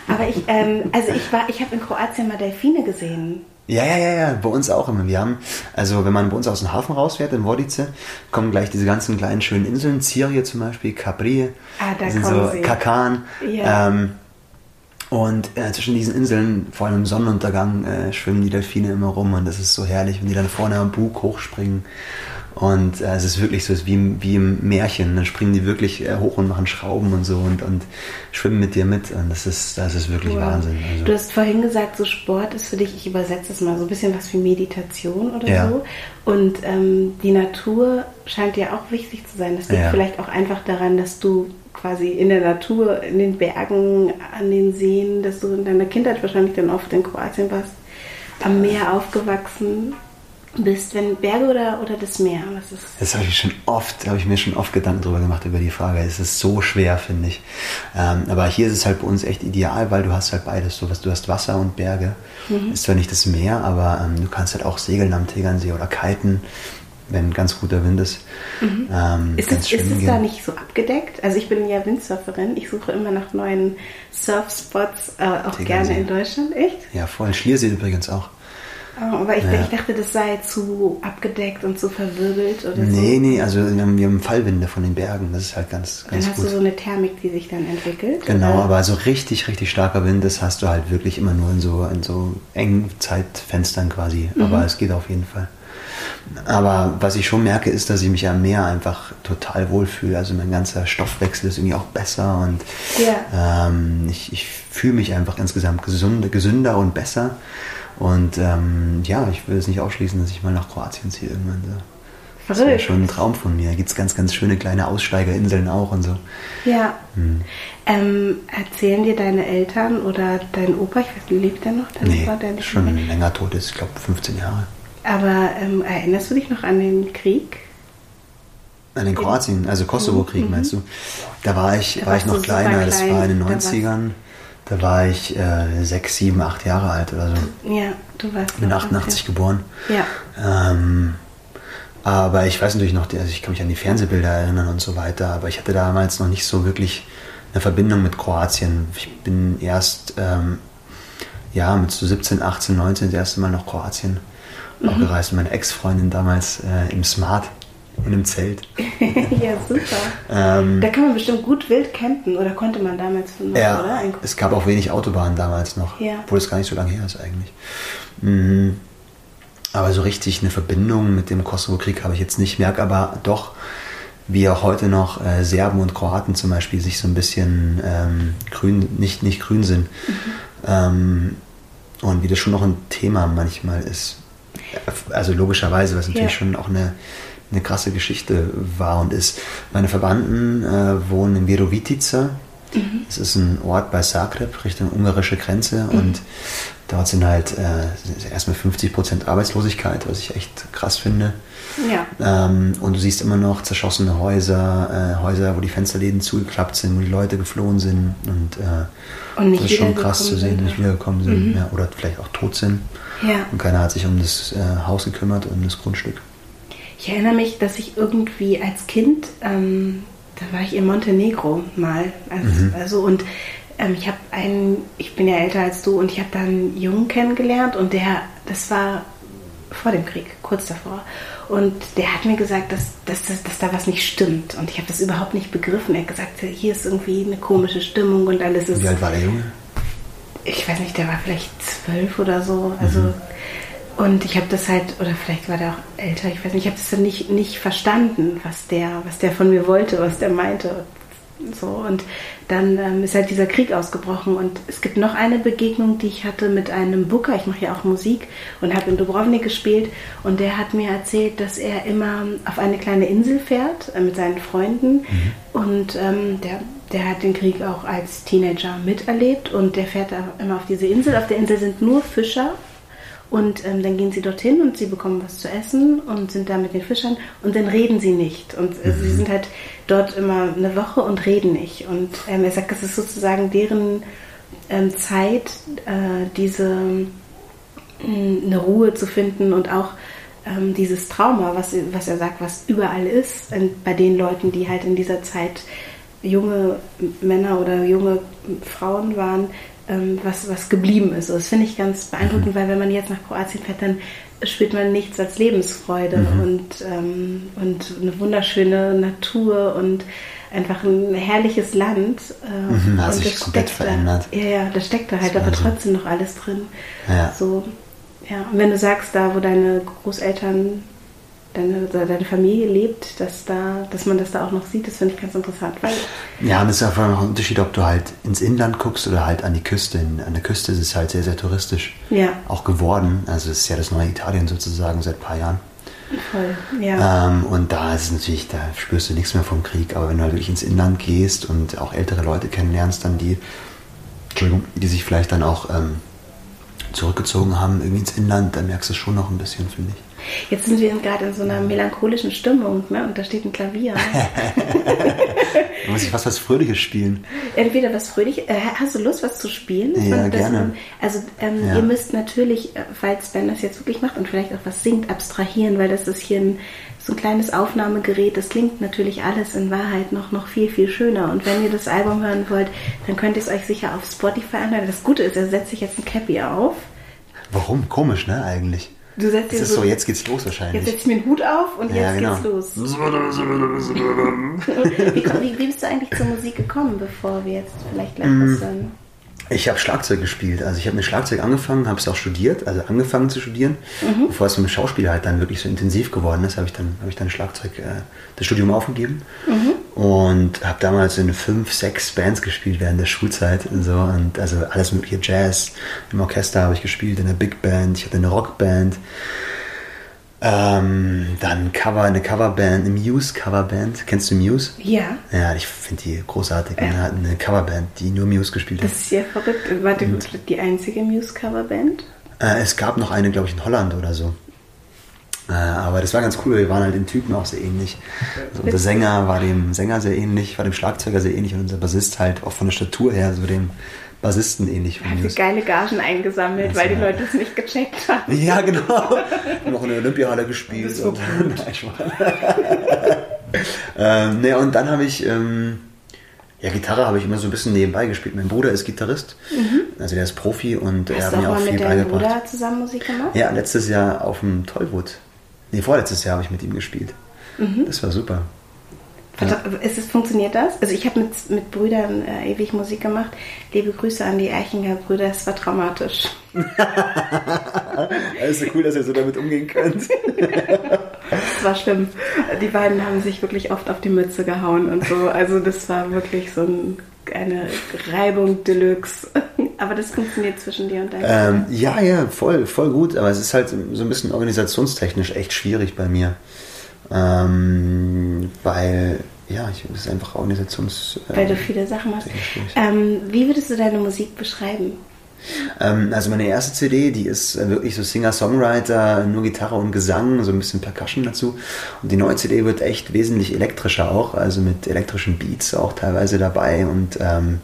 Aber ich, ähm, also ich war, ich habe in Kroatien mal Delfine gesehen. Ja, ja, ja, ja, bei uns auch immer. Wir haben, also wenn man bei uns aus dem Hafen rausfährt, in Vodice, kommen gleich diese ganzen kleinen schönen Inseln, Zirie zum Beispiel, Capri, ah, da sind so sie. Kakan. Ja. Ähm, und äh, zwischen diesen Inseln, vor allem im Sonnenuntergang, äh, schwimmen die Delfine immer rum und das ist so herrlich, wenn die dann vorne am Bug hochspringen. Und äh, es ist wirklich so, es ist wie, wie im Märchen. Dann springen die wirklich äh, hoch und machen Schrauben und so und, und schwimmen mit dir mit. Und das ist, das ist wirklich cool. Wahnsinn. Also. Du hast vorhin gesagt, so Sport ist für dich, ich übersetze es mal, so ein bisschen was wie Meditation oder ja. so. Und ähm, die Natur scheint dir auch wichtig zu sein. Das liegt ja. vielleicht auch einfach daran, dass du quasi in der Natur, in den Bergen, an den Seen, dass du in deiner Kindheit wahrscheinlich dann oft in Kroatien warst, am Meer aufgewachsen bist, wenn Berge oder, oder das Meer? Was ist das habe ich schon oft, habe ich mir schon oft Gedanken darüber gemacht über die Frage. Es ist so schwer, finde ich. Ähm, aber hier ist es halt bei uns echt ideal, weil du hast halt beides. So was, du hast Wasser und Berge. Mhm. Ist zwar nicht das Meer, aber ähm, du kannst halt auch segeln am Tegernsee oder kiten wenn ganz guter Wind ist. Mhm. Ähm, ist, es, ist es da nicht so abgedeckt? Also ich bin ja Windsurferin, ich suche immer nach neuen Surfspots, äh, auch gerne in Deutschland, echt? Ja, voll. Schliersee übrigens auch. Oh, aber ich, ja. ich, dachte, das sei zu abgedeckt und zu verwirbelt oder nee, so. Nee, nee, also wir haben, wir haben, Fallwinde von den Bergen, das ist halt ganz, ganz Dann hast gut. du so eine Thermik, die sich dann entwickelt? Genau, oder? aber so richtig, richtig starker Wind, das hast du halt wirklich immer nur in so, in so engen Zeitfenstern quasi. Mhm. Aber es geht auf jeden Fall. Aber was ich schon merke, ist, dass ich mich am Meer einfach total wohlfühle. Also mein ganzer Stoffwechsel ist irgendwie auch besser und ja. ähm, ich, ich fühle mich einfach insgesamt gesünder, gesünder und besser. Und ähm, ja, ich will es nicht ausschließen, dass ich mal nach Kroatien ziehe irgendwann. So. Das wäre schon ein Traum von mir. Da gibt es ganz, ganz schöne kleine Aussteigerinseln auch und so. Ja. Hm. Ähm, erzählen dir deine Eltern oder dein Opa, ich weiß lebt der noch? Dein nee, Opa, der schon länger tot ist, ich glaube 15 Jahre. Aber ähm, erinnerst du dich noch an den Krieg? An den Kroatien, also Kosovo-Krieg mhm. meinst du? Da war ich, da war ich noch kleiner, klein, das war in den 90ern. Da war ich äh, sechs, sieben, acht Jahre alt oder so. Ja, du warst. Ich bin 88 geboren. Ja. Ähm, aber ich weiß natürlich noch, also ich kann mich an die Fernsehbilder erinnern und so weiter, aber ich hatte damals noch nicht so wirklich eine Verbindung mit Kroatien. Ich bin erst ähm, ja, mit so 17, 18, 19 das erste Mal nach Kroatien mhm. auch gereist. Meine Ex-Freundin damals äh, im Smart in einem Zelt. ja, super. Ähm, da kann man bestimmt gut wild campen oder konnte man damals noch, ja, oder? Es gab auch wenig Autobahnen damals noch, ja. obwohl es gar nicht so lange her ist eigentlich. Mhm. Aber so richtig eine Verbindung mit dem Kosovo-Krieg habe ich jetzt nicht, merke aber doch, wie auch heute noch äh, Serben und Kroaten zum Beispiel sich so ein bisschen ähm, grün, nicht, nicht grün sind. Mhm. Ähm, und wie das schon noch ein Thema manchmal ist. Also logischerweise, was natürlich ja. schon auch eine, eine krasse Geschichte war und ist. Meine Verwandten äh, wohnen in Virovitica. Mhm. Das ist ein Ort bei Zagreb, Richtung ungarische Grenze. Mhm. Und dort sind halt äh, erstmal 50 Prozent Arbeitslosigkeit, was ich echt krass finde. Ja. Ähm, und du siehst immer noch zerschossene Häuser, äh, Häuser, wo die Fensterläden zugeklappt sind, wo die Leute geflohen sind. Und, äh, und das ist schon krass zu sehen, sind, nicht wiedergekommen sind. Mhm. Ja, oder vielleicht auch tot sind. Ja. Und keiner hat sich um das äh, Haus gekümmert um das Grundstück. Ich erinnere mich, dass ich irgendwie als Kind, ähm, da war ich in Montenegro mal. Also, mhm. also und ähm, ich habe einen, ich bin ja älter als du und ich habe da einen Jungen kennengelernt und der, das war vor dem Krieg, kurz davor. Und der hat mir gesagt, dass, dass, dass, dass da was nicht stimmt. Und ich habe das überhaupt nicht begriffen. Er hat gesagt, hier ist irgendwie eine komische Stimmung und alles ist. Wie alt war der Junge? Ich weiß nicht, der war vielleicht zwölf oder so. Also, mhm. Und ich habe das halt, oder vielleicht war der auch älter, ich weiß nicht, ich habe das dann nicht, nicht verstanden, was der, was der von mir wollte, was der meinte. So, und dann ähm, ist halt dieser Krieg ausgebrochen. Und es gibt noch eine Begegnung, die ich hatte mit einem Booker. Ich mache ja auch Musik und habe in Dubrovnik gespielt. Und der hat mir erzählt, dass er immer auf eine kleine Insel fährt äh, mit seinen Freunden. Mhm. Und ähm, der, der hat den Krieg auch als Teenager miterlebt. Und der fährt immer auf diese Insel. Auf der Insel sind nur Fischer und ähm, dann gehen sie dorthin und sie bekommen was zu essen und sind da mit den Fischern und dann reden sie nicht. Und äh, mhm. sie sind halt dort immer eine Woche und reden nicht. Und ähm, er sagt, es ist sozusagen deren ähm, Zeit, äh, diese äh, eine Ruhe zu finden und auch ähm, dieses Trauma, was, was er sagt, was überall ist, bei den Leuten, die halt in dieser Zeit junge Männer oder junge Frauen waren, ähm, was, was geblieben ist. das finde ich ganz beeindruckend, mhm. weil wenn man jetzt nach Kroatien fährt, dann spürt man nichts als Lebensfreude mhm. und, ähm, und eine wunderschöne Natur und einfach ein herrliches Land. Äh, mhm, hat sich komplett verändert. Da, ja, ja, das steckt da halt, aber trotzdem noch alles drin. Ja. So, ja. Und wenn du sagst, da wo deine Großeltern deine, deine Familie lebt, dass, da, dass man das da auch noch sieht, das finde ich ganz interessant. Weil ja, und es ist einfach noch ein Unterschied, ob du halt ins Inland guckst oder halt an die Küste. An der Küste ist es halt sehr, sehr touristisch ja. auch geworden. Also es ist ja das neue Italien sozusagen seit ein paar Jahren. Voll, ja. Ähm, und da ist es natürlich, da spürst du nichts mehr vom Krieg. Aber wenn du halt wirklich ins Inland gehst und auch ältere Leute kennenlernst, dann die, Entschuldigung, die sich vielleicht dann auch ähm, zurückgezogen haben irgendwie ins Inland, dann merkst du es schon noch ein bisschen, finde ich. Jetzt sind wir gerade in so einer melancholischen Stimmung, ne? Und da steht ein Klavier. da muss ich was was Fröhliches spielen. Entweder was Fröhliches. Äh, hast du Lust, was zu spielen? Ja, man, gerne. Man, also ähm, ja. ihr müsst natürlich, äh, falls Ben das jetzt wirklich macht und vielleicht auch was singt, abstrahieren, weil das ist hier ein, so ein kleines Aufnahmegerät. Das klingt natürlich alles in Wahrheit noch, noch viel, viel schöner. Und wenn ihr das Album hören wollt, dann könnt ihr es euch sicher auf Spotify anhören. Das Gute ist, er setzt sich jetzt ein Cappy auf. Warum? Komisch, ne, eigentlich? Du setzt das ist so, so, jetzt geht's los wahrscheinlich. Jetzt setz ich mir einen Hut auf und ja, jetzt genau. geht's los. wie, wie, wie, bist du eigentlich zur Musik gekommen, bevor wir jetzt vielleicht gleich mm. was hören? Ich habe Schlagzeug gespielt. Also ich habe mit Schlagzeug angefangen, habe es auch studiert, also angefangen zu studieren. Mhm. Bevor es mit dem Schauspiel halt dann wirklich so intensiv geworden ist, habe ich dann, hab ich dann Schlagzeug, äh, das Studium aufgegeben. Mhm. Und habe damals in fünf, sechs Bands gespielt während der Schulzeit. Und so. Und also alles mögliche Jazz. Im Orchester habe ich gespielt, in der Big Band, ich hatte eine Rockband. Ähm, dann Cover, eine Coverband, eine Muse-Coverband. Kennst du Muse? Ja. Ja, ich finde die großartig. Ja. Eine Coverband, die nur Muse gespielt hat. Das ist ja verrückt. War die, die einzige Muse-Coverband? Äh, es gab noch eine, glaube ich, in Holland oder so. Äh, aber das war ganz cool, wir waren halt den Typen auch sehr ähnlich. Also unser Sänger war dem Sänger sehr ähnlich, war dem Schlagzeuger sehr ähnlich und unser Bassist halt auch von der Statur her so dem Bassisten ähnlich von mir. geile Gagen eingesammelt, weil die Leute es nicht gecheckt haben. Ja, genau. Auch in der Olympiahalle gespielt. Das und, ähm, ne, und dann habe ich ähm, Ja, Gitarre habe ich immer so ein bisschen nebenbei gespielt. Mein Bruder ist Gitarrist, also der ist Profi und er Hast hat du auch mir auch mal viel mit deinem beigebracht. Bruder zusammen Musik gemacht? Ja, letztes Jahr auf dem Tollwood. Nee, vorletztes Jahr habe ich mit ihm gespielt. Mhm. Das war super. Vertra- Ist es, funktioniert das? Also ich habe mit, mit Brüdern äh, ewig Musik gemacht. Liebe Grüße an die Eichinger Brüder, es war traumatisch. Es ist so cool, dass ihr so damit umgehen könnt. Es war schlimm. Die beiden haben sich wirklich oft auf die Mütze gehauen und so. Also das war wirklich so ein, eine Reibung Deluxe. Aber das funktioniert zwischen dir und deinem Ähm, ja, ja, voll, voll gut, aber es ist halt so ein bisschen organisationstechnisch echt schwierig bei mir. Ähm, weil, ja, ich, das ist einfach Organisations... Weil du viele Sachen machst. Ähm, wie würdest du deine Musik beschreiben? Ähm, also meine erste CD, die ist äh, wirklich so Singer-Songwriter, nur Gitarre und Gesang, so ein bisschen Percussion dazu. Und die neue CD wird echt wesentlich elektrischer auch, also mit elektrischen Beats auch teilweise dabei. Und ähm,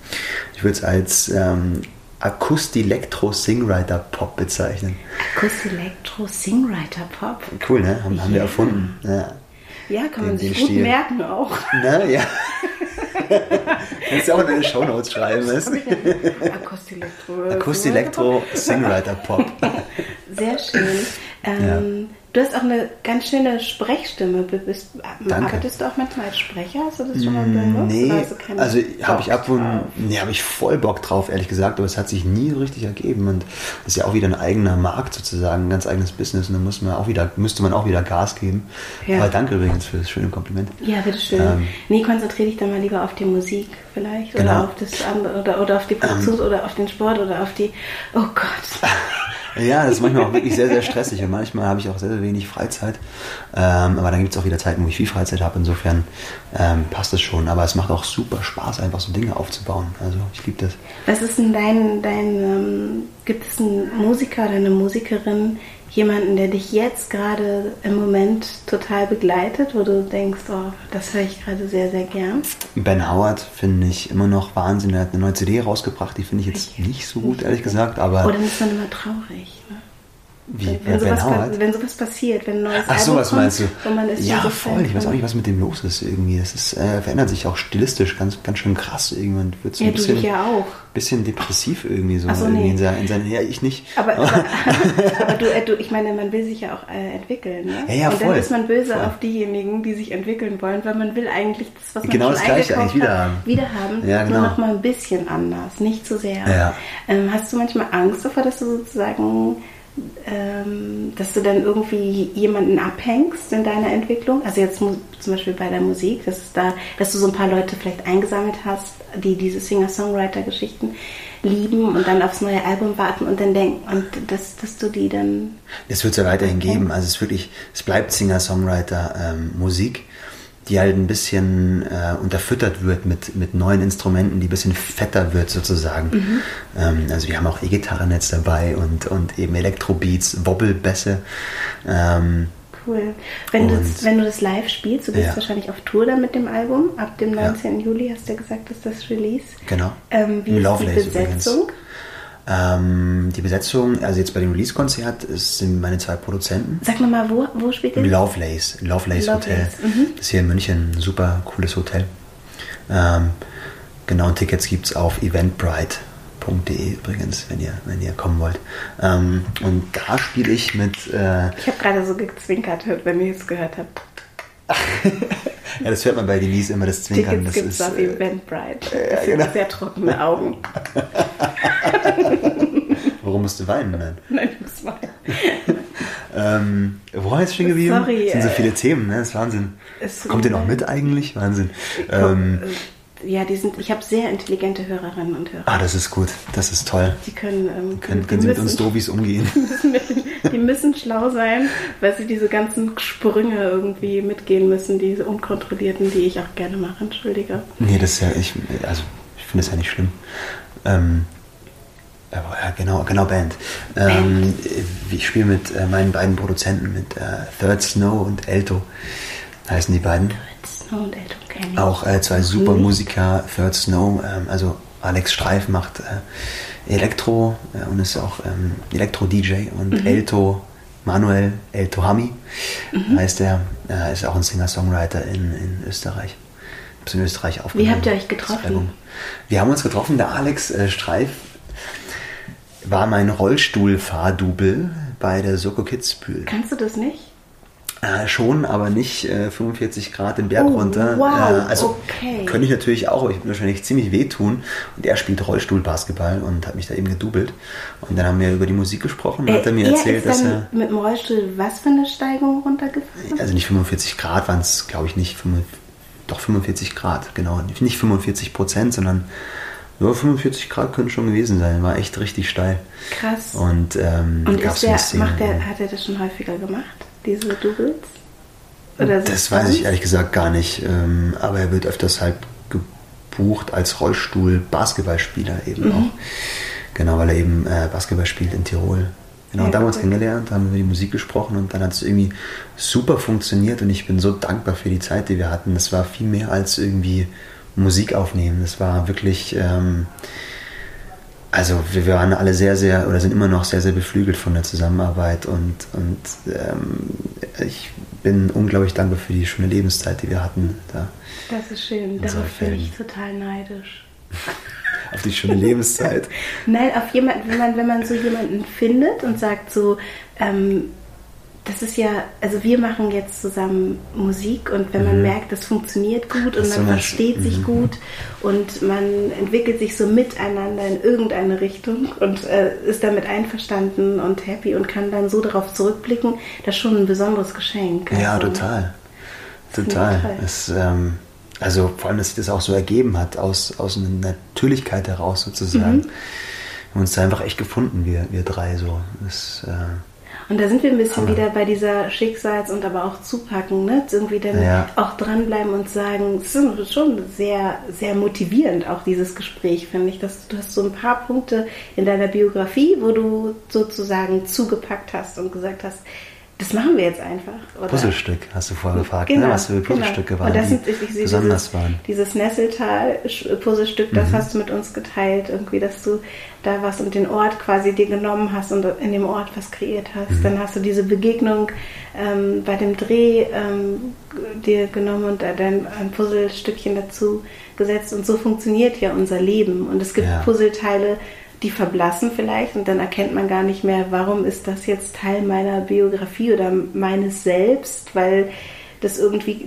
ich würde es als ähm, Akust-Elektro-Singwriter-Pop bezeichnen. Akustik, Elektro, Singwriter, Pop. Cool, ne? Haben, haben wir Ja. erfunden. Ja. Ja, kann man Den- sich den gut Stil. merken auch. Ne? Ja. Kannst du auch in deine Shownotes schreiben, weißt du? Akustik, Elektro. Akust-Elektro, Singwriter-Pop. Sehr schön. Ähm, Du hast auch eine ganz schöne Sprechstimme. Bist, Danke. Arbeitest du auch manchmal als Sprecher? Hast du das schon mal benutzt? Nee, du keine also habe ich ab und nee, habe ich voll Bock drauf, ehrlich gesagt, aber es hat sich nie so richtig ergeben und das ist ja auch wieder ein eigener Markt sozusagen, ein ganz eigenes Business und da muss man auch wieder, müsste man auch wieder Gas geben. Ja. Aber danke übrigens für das schöne Kompliment. Ja, bitteschön. Ähm, nee, konzentriere dich dann mal lieber auf die Musik vielleicht Genau. Ähm. oder auf das andere oder, oder auf die Produktion oder auf den Sport oder auf die. Oh Gott. Ja, das ist manchmal auch wirklich sehr, sehr stressig und manchmal habe ich auch sehr, sehr wenig Freizeit. Ähm, aber dann gibt es auch wieder Zeiten, wo ich viel Freizeit habe. Insofern ähm, passt es schon. Aber es macht auch super Spaß, einfach so Dinge aufzubauen. Also ich liebe das. Was ist denn dein, dein ähm, gibt es einen Musiker oder eine Musikerin, jemanden, der dich jetzt gerade im Moment total begleitet, wo du denkst, oh, das höre ich gerade sehr, sehr gern? Ben Howard finde ich immer noch Wahnsinn. Er hat eine neue CD rausgebracht, die finde ich jetzt nicht so gut, ehrlich gesagt. Aber Oder dann ist man immer traurig. Wie Wenn, wenn Ben sowas, Howard? wenn sowas passiert, wenn ein neues Ach Album so, was kommt, meinst du? und man ist ja, so voll. Ich weiß auch nicht, was mit dem los ist irgendwie. Das ist, äh, verändert sich auch stilistisch ganz, ganz schön krass. Irgendwann wird so Ja, ein du bisschen, dich ja auch. bisschen depressiv irgendwie so. So, irgendwie nee. in, seinen, in seinen, ja, ich nicht. Aber, aber, aber du, äh, du, ich meine, man will sich ja auch äh, entwickeln. Ne? Ja, ja, und dann voll. ist man böse Voll. auf diejenigen, die sich entwickeln wollen, weil man will eigentlich das, was man Genau das Gleiche eigentlich wieder haben. wieder haben, Ja, genau. nur noch mal ein bisschen anders, nicht zu sehr. Ja. Ähm, hast du manchmal Angst davor, dass du sozusagen, ähm, dass du dann irgendwie jemanden abhängst in deiner Entwicklung? Also jetzt zum Beispiel bei der Musik, dass, es da, dass du so ein paar Leute vielleicht eingesammelt hast, die diese Singer-Songwriter-Geschichten lieben und dann aufs neue Album warten und dann denken, und dass, dass du die dann Das wird es ja weiterhin geben. Also es ist wirklich, es bleibt Singer-Songwriter-Musik, die halt ein bisschen äh, unterfüttert wird mit, mit neuen Instrumenten, die ein bisschen fetter wird sozusagen. Ähm, also wir haben auch E-Gitarren jetzt dabei und, und eben Elektrobeats, Wobbelbässe. Ähm, Cool. Wenn, du, wenn du das live spielst, du gehst Ja. wahrscheinlich auf Tour dann mit dem Album. Ab dem Ja. 19. Juli hast du ja gesagt, ist das Release. genau. Ähm, wie Im ist die Lovelace übrigens. Ähm, die Besetzung, also jetzt bei dem Release-Konzert, sind meine zwei Produzenten. Sag mir mal, wo, wo spielt Im ihr? Lovelace, Lovelace, Lovelace, Hotel. mhm. Das ist hier in München ein super cooles Hotel. Ähm, genau, und Tickets gibt es auf eventbrite.de übrigens, wenn ihr, wenn ihr kommen wollt. Ähm, und da spiele ich mit, äh, Ich habe gerade so gezwinkert, wenn ihr es gehört habt. ja, das hört man bei Denise immer, das Zwinkern. Tickets Das gibt es ist, auf äh, Eventbrite. ja, Das sind genau. sehr trockene Augen. warum musst du weinen? Nein. Nein, das war Ähm, wo war jetzt stehen geblieben? Sorry, Es sind so äh, viele Themen, ne? Das ist Wahnsinn. es- Kommt ihr noch mit eigentlich? Wahnsinn. Ähm, ja, die sind, ich habe sehr intelligente Hörerinnen und Hörer. ah, das ist gut. Das ist toll. Die können, ähm, Können, die können Sie mit uns Dobis umgehen? Die müssen schlau sein, weil sie diese ganzen Sprünge irgendwie mitgehen müssen, diese unkontrollierten, die ich auch gerne mache. Entschuldige. Nee, das ist ja, ich, also ich finde das ja nicht schlimm. Ähm, aber ja, genau, genau Band. Ähm, ich spiele mit äh, meinen beiden Produzenten, mit äh, Third Snow und Elto, heißen die beiden. Snow und kenne ich. Auch äh, zwei super Musiker, Third Snow, ähm, also Alex Streif macht äh, Elektro äh, und ist auch ähm, Elektro-DJ und Elto, Manuel Elto Hami heißt er, äh, ist auch ein Singer-Songwriter in, in Österreich. Ist in Österreich Wie aufgenommen. habt ihr euch getroffen? Wir haben uns getroffen, der Alex äh, Streif war mein Rollstuhlfahrdouble bei der Soko Kitzbühel. Kannst du das nicht? Äh, schon, aber nicht äh, 45 Grad den Berg Oh, runter. wow, äh, also okay. könnte ich natürlich auch, aber ich würde wahrscheinlich ziemlich wehtun. Und er spielt Rollstuhlbasketball und hat mich da eben gedoubelt. Und dann haben wir über die Musik gesprochen und hat er mir erzählt, ist dass er. mit dem Rollstuhl was für eine Steigung runtergefahren? Also nicht 45 Grad waren es, glaube ich, nicht. 45, doch 45 Grad, genau. Nicht 45 Prozent, sondern ja, 45 Grad können schon gewesen sein. War echt richtig steil. Krass. Und, ähm, Und gab's der, Szene, macht der, hat er das schon häufiger gemacht, diese Doubles? Oder Das weiß ich ehrlich gesagt gar nicht. Ähm, aber er wird öfters halt gebucht als Rollstuhl-Basketballspieler eben Mhm. auch. Genau, weil er eben äh, Basketball spielt in Tirol. Genau, Ja, und da haben wir uns kennengelernt, haben über die Musik gesprochen und dann hat es irgendwie super funktioniert und ich bin so dankbar für die Zeit, die wir hatten. Das war viel mehr als irgendwie Musik aufnehmen. Das war wirklich, ähm, also wir waren alle sehr, sehr, oder sind immer noch sehr, sehr beflügelt von der Zusammenarbeit und, und ähm, ich bin unglaublich dankbar für die schöne Lebenszeit, die wir hatten da. Das ist schön. Darauf bin ich total neidisch. Auf die schöne Lebenszeit. Nein, auf jemanden, wenn man, wenn man so jemanden findet und sagt so, ähm, das ist ja, also wir machen jetzt zusammen Musik und wenn man merkt, das funktioniert gut und Das ist man versteht sich mhm. gut und man entwickelt sich so miteinander in irgendeine Richtung und äh, ist damit einverstanden und happy und kann dann so darauf zurückblicken, das ist schon ein besonderes Geschenk. Ja, Also, total. ich Total. toll. Es, ähm, also vor allem, dass sich das auch so ergeben hat, aus, aus einer Natürlichkeit heraus sozusagen. Mhm. Wir haben uns da einfach echt gefunden, wir, wir drei so. Das, äh, Und da sind wir ein bisschen wieder bei dieser Schicksals- und aber auch Zupacken, ne? Irgendwie dann Ja. auch dranbleiben und sagen, es ist schon sehr, sehr motivierend, auch dieses Gespräch, finde ich. Dass du hast so ein paar Punkte in deiner Biografie, wo du sozusagen zugepackt hast und gesagt hast, das machen wir jetzt einfach. Oder? Puzzlestück, hast du vorher gefragt, Genau, ne? was für Puzzlestücke genau. waren, Und das sind, ich, ich besonders dieses, waren. Dieses Nesseltal-Puzzlestück, das hast du mit uns geteilt, irgendwie, dass du da warst und den Ort quasi dir genommen hast und in dem Ort was kreiert hast. Dann hast du diese Begegnung ähm, bei dem Dreh ähm, dir genommen und da dann ein Puzzlestückchen dazu gesetzt. Und so funktioniert ja unser Leben. Und es gibt Ja. Puzzleteile, die verblassen vielleicht und dann erkennt man gar nicht mehr, warum ist das jetzt Teil meiner Biografie oder meines Selbst, weil das irgendwie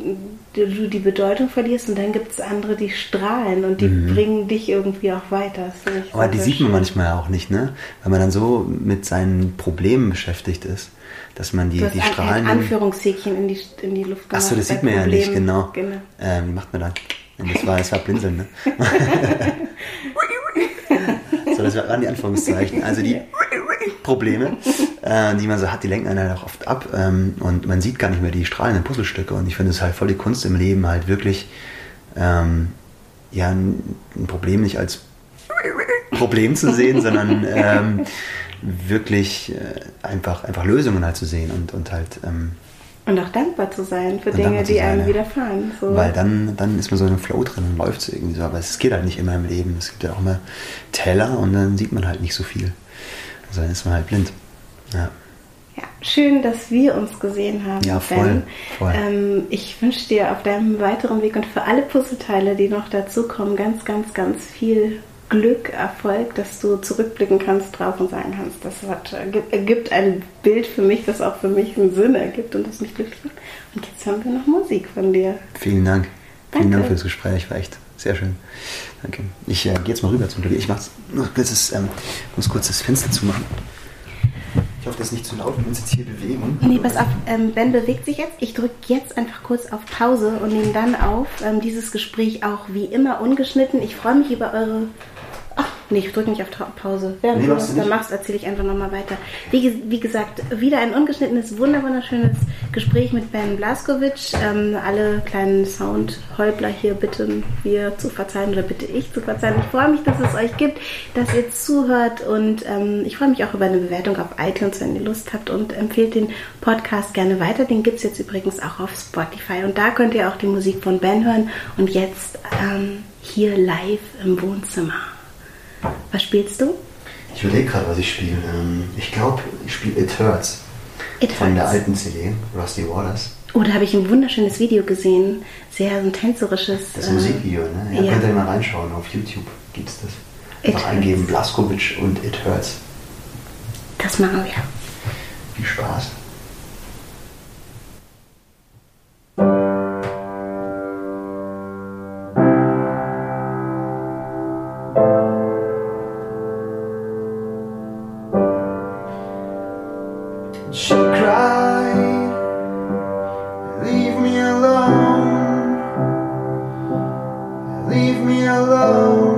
du die Bedeutung verlierst und dann gibt es andere, die strahlen und die bringen dich irgendwie auch weiter. Mhm. Aber die sieht man manchmal auch nicht, ne? Weil man dann so mit seinen Problemen beschäftigt ist, dass man die, Du hast die Strahlen. ein Anführungshäkchen in die, in die Luft gemacht. Achso, das sieht man ja nicht, genau. genau. Ähm, macht man dann? Das war, das war Blinzeln, ne? das waren die Anführungszeichen. Also die Probleme, äh, die man so hat, die lenken einen halt auch oft ab ähm, und man sieht gar nicht mehr die strahlenden Puzzlestücke. Und ich finde es halt voll die Kunst im Leben, halt wirklich ähm, ja, ein, ein Problem nicht als Problem zu sehen, sondern ähm, wirklich äh, einfach, einfach Lösungen halt zu sehen und, und halt ähm, Und auch dankbar zu sein für Und Dinge, die einem ja. widerfahren. So. Weil dann, dann ist man so in einem Flow drin und läuft es irgendwie so. Aber es geht halt nicht immer im Leben. Es gibt ja auch immer Teller und dann sieht man halt nicht so viel. Also dann ist man halt blind. Ja. Ja, schön, dass wir uns gesehen haben. Ja, voll, Ben. voll. Ähm, ich wünsche dir auf deinem weiteren Weg und für alle Puzzleteile, die noch dazukommen, ganz, ganz, ganz viel Glück, Erfolg, dass du zurückblicken kannst drauf und sagen kannst, das hat, ergibt- ein Bild für mich, das auch für mich einen Sinn ergibt und das mich glücklich macht. Und jetzt haben wir noch Musik von dir. Vielen Dank. Vielen Danke. Dank für das Gespräch. War echt sehr schön. Danke. Ich äh, gehe jetzt mal rüber zum Klavier. Ich mach's noch kurz das, ähm, muss kurz das Fenster zumachen. Ich hoffe, das ist nicht zu laut, wenn wir uns jetzt hier bewegen. Nee, pass auf, ähm, Ben bewegt sich jetzt. Ich drücke jetzt einfach kurz auf Pause und nehme dann auf. Ähm, dieses Gespräch auch wie immer ungeschnitten. Ich freue mich über eure. Nee, ich drücke nicht auf Pause. Während Nee, du machst das du da nicht. machst, erzähle ich einfach nochmal weiter. Wie, wie gesagt, wieder ein ungeschnittenes, wunder- wunderschönes Gespräch mit Ben Blaskowitsch. Ähm, alle kleinen Soundhäubler hier bitten wir zu verzeihen oder bitte ich zu verzeihen. Ich freue mich, dass es euch gibt, dass ihr zuhört und ähm, ich freue mich auch über eine Bewertung auf iTunes, wenn ihr Lust habt und empfehlt den Podcast gerne weiter. Den gibt es jetzt übrigens auch auf Spotify und da könnt ihr auch die Musik von Ben hören und jetzt ähm, hier live im Wohnzimmer. Was spielst du? Ich überlege gerade, was ich spiele. Ähm, ich glaube, ich spiele It Hurts. It Von der Hurts. alten CD, Rusty Waters. Oh, da habe ich ein wunderschönes Video gesehen. Sehr ein tänzerisches. Das äh, Musikvideo, ne? Ja, ja. könnt ihr mal reinschauen. Auf YouTube gibt es das. It Einfach Hurts. eingeben, Blaskovic und It Hurts. Das machen wir. Viel Spaß. Me alone,